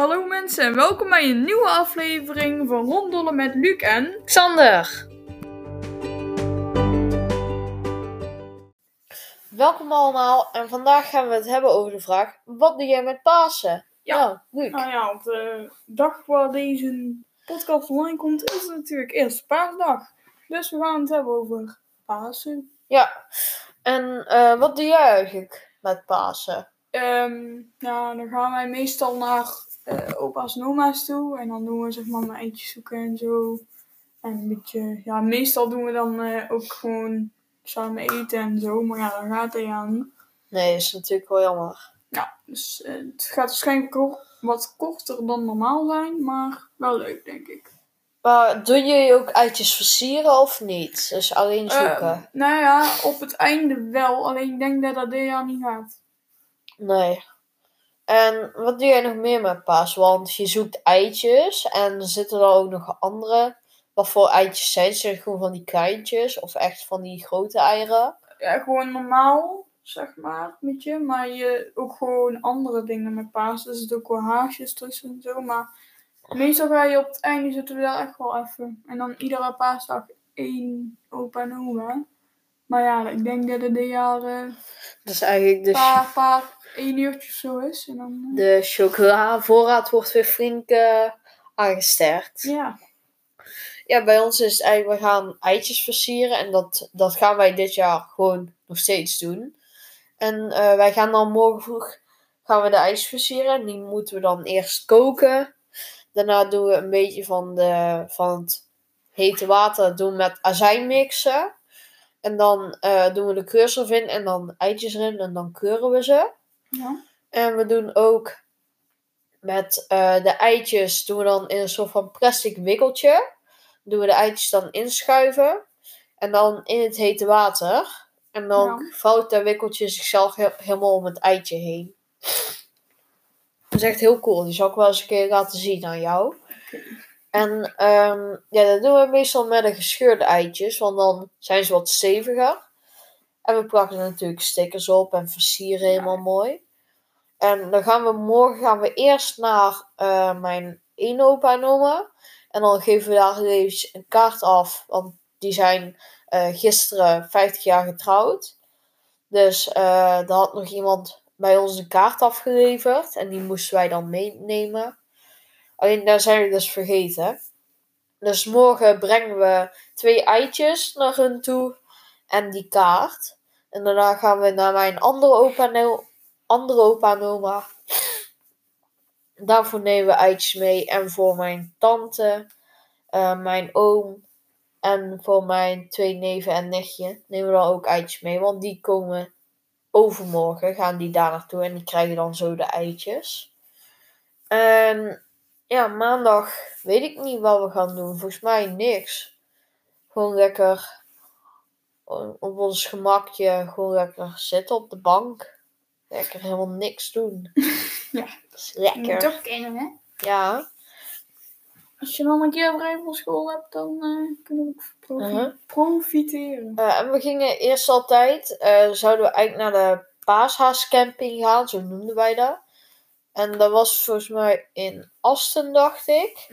Hallo mensen en welkom bij een nieuwe aflevering van Ronddollen met Luc en... Xander. Welkom allemaal en vandaag gaan we het hebben over de vraag: wat doe jij met Pasen? Ja. Luc. Nou ja, op de dag waar deze podcast online komt is het natuurlijk eerst paasdag. Dus we gaan het hebben over Pasen. Ja. En eh, wat doe jij eigenlijk met Pasen? Ehm nou, dan gaan wij meestal naar opa's en oma's toe. En dan doen we zeg maar mijn eitjes zoeken en zo. En een beetje, ja, meestal doen we dan eh, ook gewoon samen eten en zo. Maar ja, dan gaat ja niet. Nee, is natuurlijk wel jammer. Ja, dus eh, het gaat waarschijnlijk ook wat korter dan normaal zijn, maar wel leuk, denk ik. Maar doe je ook eitjes versieren of niet? Dus alleen zoeken? Eh, nou ja, op het einde wel, alleen ik denk dat dat dit jaar niet gaat. Nee. En wat doe jij nog meer met paas? Want je zoekt eitjes en zitten er ook nog andere. Wat voor eitjes zijn? Het gewoon van die kleintjes of echt van die grote eieren? Ja, gewoon normaal, zeg maar, met je. Maar je ook gewoon andere dingen met paas. Er zitten ook wel haasjes tussen en zo. Maar meestal ga je op het einde zitten we daar echt wel even. En dan iedere paasdag één opa en oma. Maar ja, ik denk dat het dit jaar eh, Dat is eigenlijk de, paar, paar, één uurtje zo is. En dan, eh, de chocolavoorraad wordt weer flink eh, aangesterkt. ja. Ja, bij ons is het eigenlijk, we gaan eitjes versieren. En dat, dat gaan wij dit jaar gewoon nog steeds doen. En eh, wij gaan dan morgen vroeg gaan we de eitjes versieren. En die moeten we dan eerst koken. Daarna doen we een beetje van, de, van het hete water doen met azijn mixen. En dan eh, doen we de keursel in en dan eitjes erin en dan keuren we ze. ja. En we doen ook met eh, de eitjes, doen we dan in een soort van plastic wikkeltje. Doen we de eitjes dan inschuiven. En dan in het hete water. En dan Ja. vouwt dat wikkeltje zichzelf he- helemaal om het eitje heen. Dat is echt heel cool. Die zal ik wel eens een keer laten zien aan jou. En ehm, ja, dat doen we meestal met de gescheurde eitjes. Want dan zijn ze wat steviger. En we plakken er natuurlijk stickers op en versieren helemaal mooi. En dan gaan we morgen gaan we eerst naar eh, mijn ene opa en oma. En dan geven we daar even een kaart af. Want die zijn eh, gisteren 50 jaar getrouwd. Dus eh daar had nog iemand bij ons een kaart afgeleverd. En die moesten wij dan meenemen. Alleen daar zijn we dus vergeten. Dus morgen brengen we twee eitjes naar hun toe. En die kaart. En daarna gaan we naar mijn andere opa en, andere opa en oma. Daarvoor nemen we eitjes mee. En voor mijn tante, eh, mijn oom en voor mijn twee neven en nichtje nemen we dan ook eitjes mee. Want die komen overmorgen, gaan die daar naartoe. En die krijgen dan zo de eitjes. En ja, maandag weet ik niet wat we gaan doen. Volgens mij niks. Gewoon lekker op ons gemakje. Gewoon lekker zitten op de bank. Lekker helemaal niks doen. Ja. Dat is Je lekker. toch kennen, hè? Ja. Als je dan een keer vrij van school hebt, dan eh, kunnen we ook profi- Uh-huh. profiteren. Eh, en we gingen eerst altijd, eh, zouden we eigenlijk naar de paashaascamping gaan, zo noemden wij dat. En dat was volgens mij in Asten, dacht ik.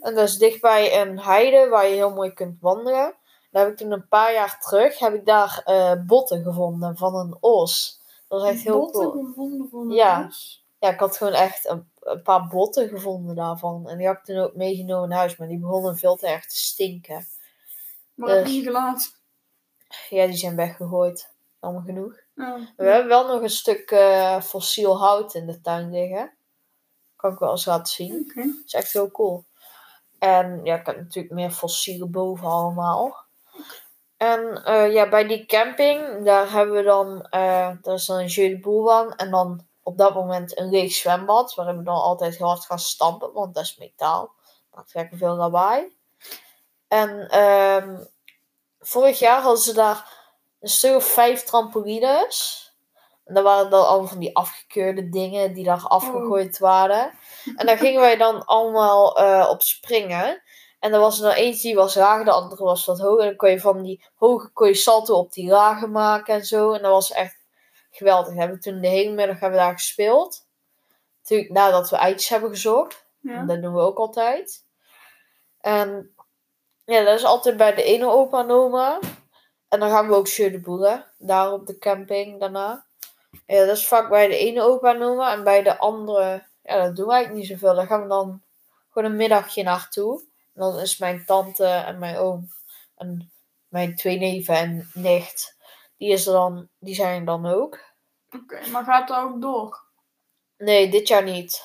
En dat is dichtbij een heide waar je heel mooi kunt wandelen. Daar heb ik toen een paar jaar terug, heb ik daar eh, botten gevonden van een os. Dat was echt heel Botten cool. gevonden van een Ja. os. Ja, ik had gewoon echt een, een paar botten gevonden daarvan. En die heb ik toen ook meegenomen naar huis, maar die begonnen veel te erg te stinken. Maar dat heb Dus- je gelaten. Ja, die zijn weggegooid. Allemaal genoeg. Ja. We hebben wel nog een stuk eh, fossiel hout in de tuin liggen. Kan ik wel eens laten zien. Oké. Dat is echt heel cool. En ja, ik heb natuurlijk meer fossielen boven allemaal. En eh, ja, bij die camping, daar hebben we dan, eh daar is dan een jeu de. En dan op dat moment een leeg zwembad, waarin we dan altijd heel hard gaan stampen, want dat is metaal. Maakt lekker veel lawaai. En ehm, vorig jaar hadden ze daar een stuk of vijf trampolines. En dat waren dan allemaal van die afgekeurde dingen die daar afgegooid waren. En daar gingen wij dan allemaal eh, op springen. En er was er nou eentje die was lager, de andere was wat hoger. En dan kon je van die hoge kon je salto op die lage maken en zo. En dat was echt geweldig. We hebben toen de hele middag hebben we daar gespeeld. Natuurlijk nadat we eitjes hebben gezocht. Ja. Dat doen we ook altijd. En ja, dat is altijd bij de ene opa en oma. En dan gaan we ook de boeren. Daar op de camping daarna. Ja, dat is vaak bij de ene opa en oma. En bij de andere, ja, dat doen we eigenlijk niet zoveel. Daar gaan we dan gewoon een middagje naartoe. En dan is mijn tante en mijn oom en mijn twee neven en nicht, die, is er dan, die zijn er dan ook. Oké, maar gaat dat ook door? Nee, dit jaar niet.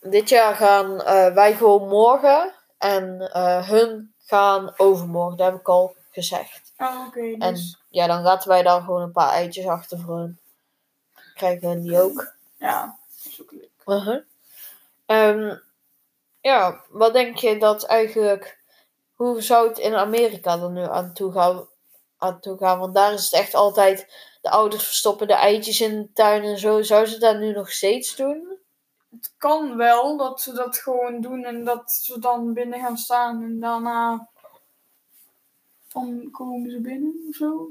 Dit jaar gaan eh, wij gewoon morgen en eh, hun gaan overmorgen. Dat heb ik al gezegd. Oh, oké. En dus ja, dan laten wij daar gewoon een paar eitjes achter voor hun. Krijgen die ook. ja, dat is ook leuk. Uh-huh. Ehm, ja, wat denk je dat eigenlijk... Hoe zou het in Amerika er nu aan toe gaan? Aan toe gaan? Want daar is het echt altijd... De ouders verstoppen de eitjes in de tuin en zo. Zou ze dat nu nog steeds doen? Het kan wel dat ze dat gewoon doen en dat ze dan binnen gaan staan en daarna dan komen ze binnen of zo.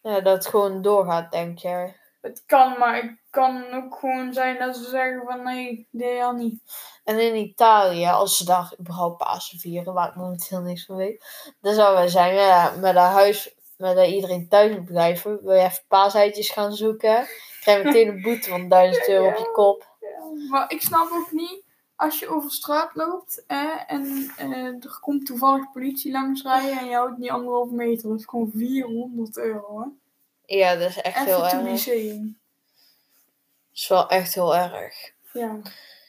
Ja, dat het gewoon doorgaat, denk jij? Het kan, maar het kan ook gewoon zijn dat ze zeggen van nee, dit jaar niet. En in Italië, als ze daar überhaupt Pasen vieren, waar ik momenteel niks van weet, dan zou wij zijn ja, met een huis, met dat iedereen thuis moet blijven. Wil je even paaseitjes gaan zoeken? Krijg je meteen een boete van 1000 euro op je kop. Maar ik snap ook niet, als je over straat loopt hè, en eh, er komt toevallig politie langs rijden en je houdt niet anderhalve meter, dat is gewoon 400 euro. Hè. Ja, dat is echt heel Even erg. saying. Dat is wel echt heel erg. Ja.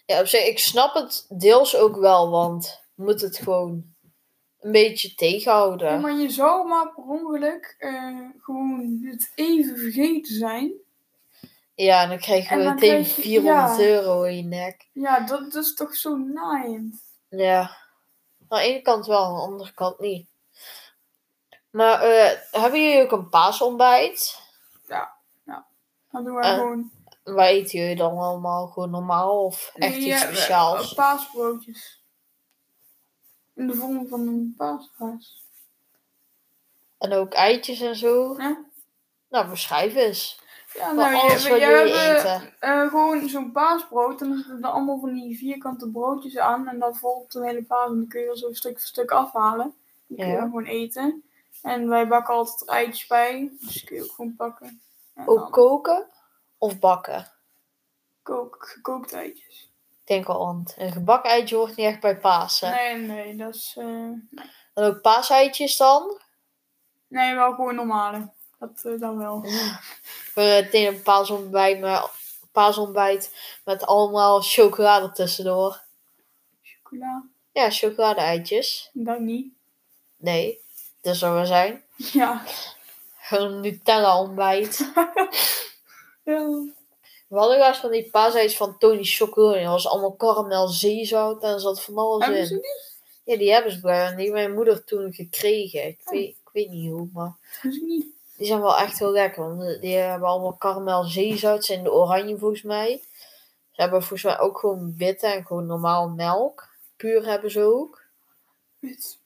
Ja, op zich, ik snap het deels ook wel, want je moet het gewoon een beetje tegenhouden. Ja, maar je zou maar per ongeluk eh, gewoon het even vergeten zijn. Ja, en dan krijg je En dan meteen krijg je- 400 ja. euro in je nek. Ja, dat, dat is toch zo naaiend. Ja. Aan de ene kant wel, aan de andere kant niet. Maar eh, hebben jullie ook een paasontbijt? Dan doen we Eh, gewoon Waar eten jullie dan allemaal? Gewoon normaal of echt Ja, iets speciaals? paasbroodjes. In de vorm van een paaskaas. En ook eitjes en zo? Ja? Nou, beschrijf eens. Ja, nou, alles je, wat jullie eten. eh, gewoon zo'n paasbrood. En dan zitten er allemaal van die vierkante broodjes aan. En dat volgt een hele paas. En dan kun je er zo stuk voor stuk afhalen. Die kun je Ja. dan gewoon eten. En wij bakken altijd eitjes bij. Dus kun je ook gewoon pakken. En Ook dan koken of bakken? kook, gekookt eitjes. Ik denk al, want een gebakken eitje hoort niet echt bij Pasen. Nee, nee, dat is... eh, En ook paaseitjes dan? nee, wel gewoon normale. Dat eh, dan wel. We meteen een paasontbijt met, paasontbijt met allemaal chocolade tussendoor. Chocola. Ja, chocolade-eitjes. Dat niet. Nee, dat zou wel zijn. Ja. Gewoon een Nutella-ontbijt. ja. We hadden eens van die paaseitjes van Tony Chocolade. Dat was allemaal karamel, zeezout en er zat van alles Hebben ze in. die? Ja, die hebben ze bij. Die mijn moeder toen gekregen. Ik weet, ik weet niet hoe, maar ze niet? die zijn wel echt heel lekker. Want die hebben allemaal karamel, zeezout. Zijn de oranje volgens mij. Ze hebben volgens mij ook gewoon witte en gewoon normaal melk. Puur hebben ze ook. Wit.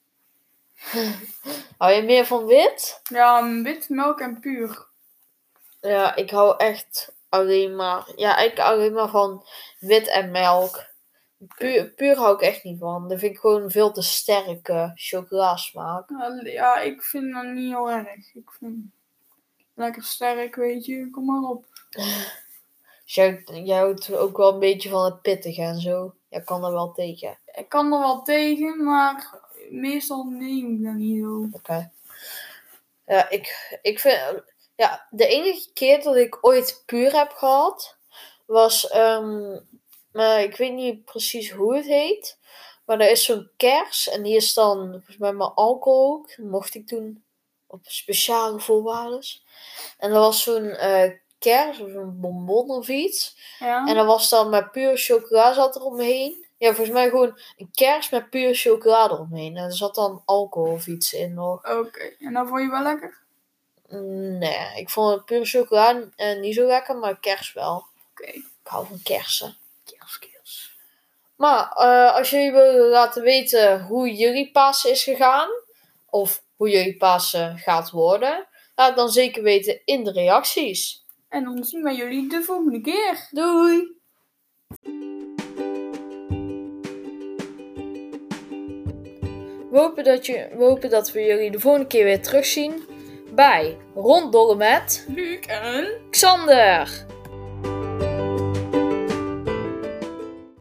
Hou je meer van wit? Ja, wit, melk en puur. Ja, ik hou echt alleen maar... Ja, eigenlijk alleen maar van wit en melk. Puur, puur hou ik echt niet van. Dat vind ik gewoon veel te sterke chocolasmaak. Ja, Ja, ik vind dat niet heel erg. Ik vind lekker sterk, weet je. Kom maar op. Jij, jij houdt ook wel een beetje van het pittige en zo. Jij kan er wel tegen. Ik kan er wel tegen, maar meestal neem ik dat niet. Oké. Ja, ik, ik vind... Ja, de enige keer dat ik ooit puur heb gehad... Was... ehm, maar ik weet niet precies hoe het heet. Maar er is zo'n kers. En die is dan volgens mij maar alcohol ook. Dat mocht ik toen op speciale voorwaarden. En er was zo'n eh, kers of een bonbon of iets. Ja? En dan was dan met puur chocola zat er omheen. Ja, volgens mij gewoon een kers met puur chocolade eromheen. En er zat dan alcohol of iets in nog. Oké, en dat vond je wel lekker? Mm, Nee, ik vond het puur chocola eh, niet zo lekker, maar kers wel. Oké. Ik hou van kersen. Kers, kers. Maar eh, als jullie willen laten weten hoe jullie Pasen is gegaan, of hoe jullie Pasen gaat worden, laat het dan zeker weten in de reacties. En dan zien wij jullie de volgende keer. Doei! We hopen dat, je, we hopen dat we jullie de volgende keer weer terugzien bij Ronddollen met Luc en... Xander.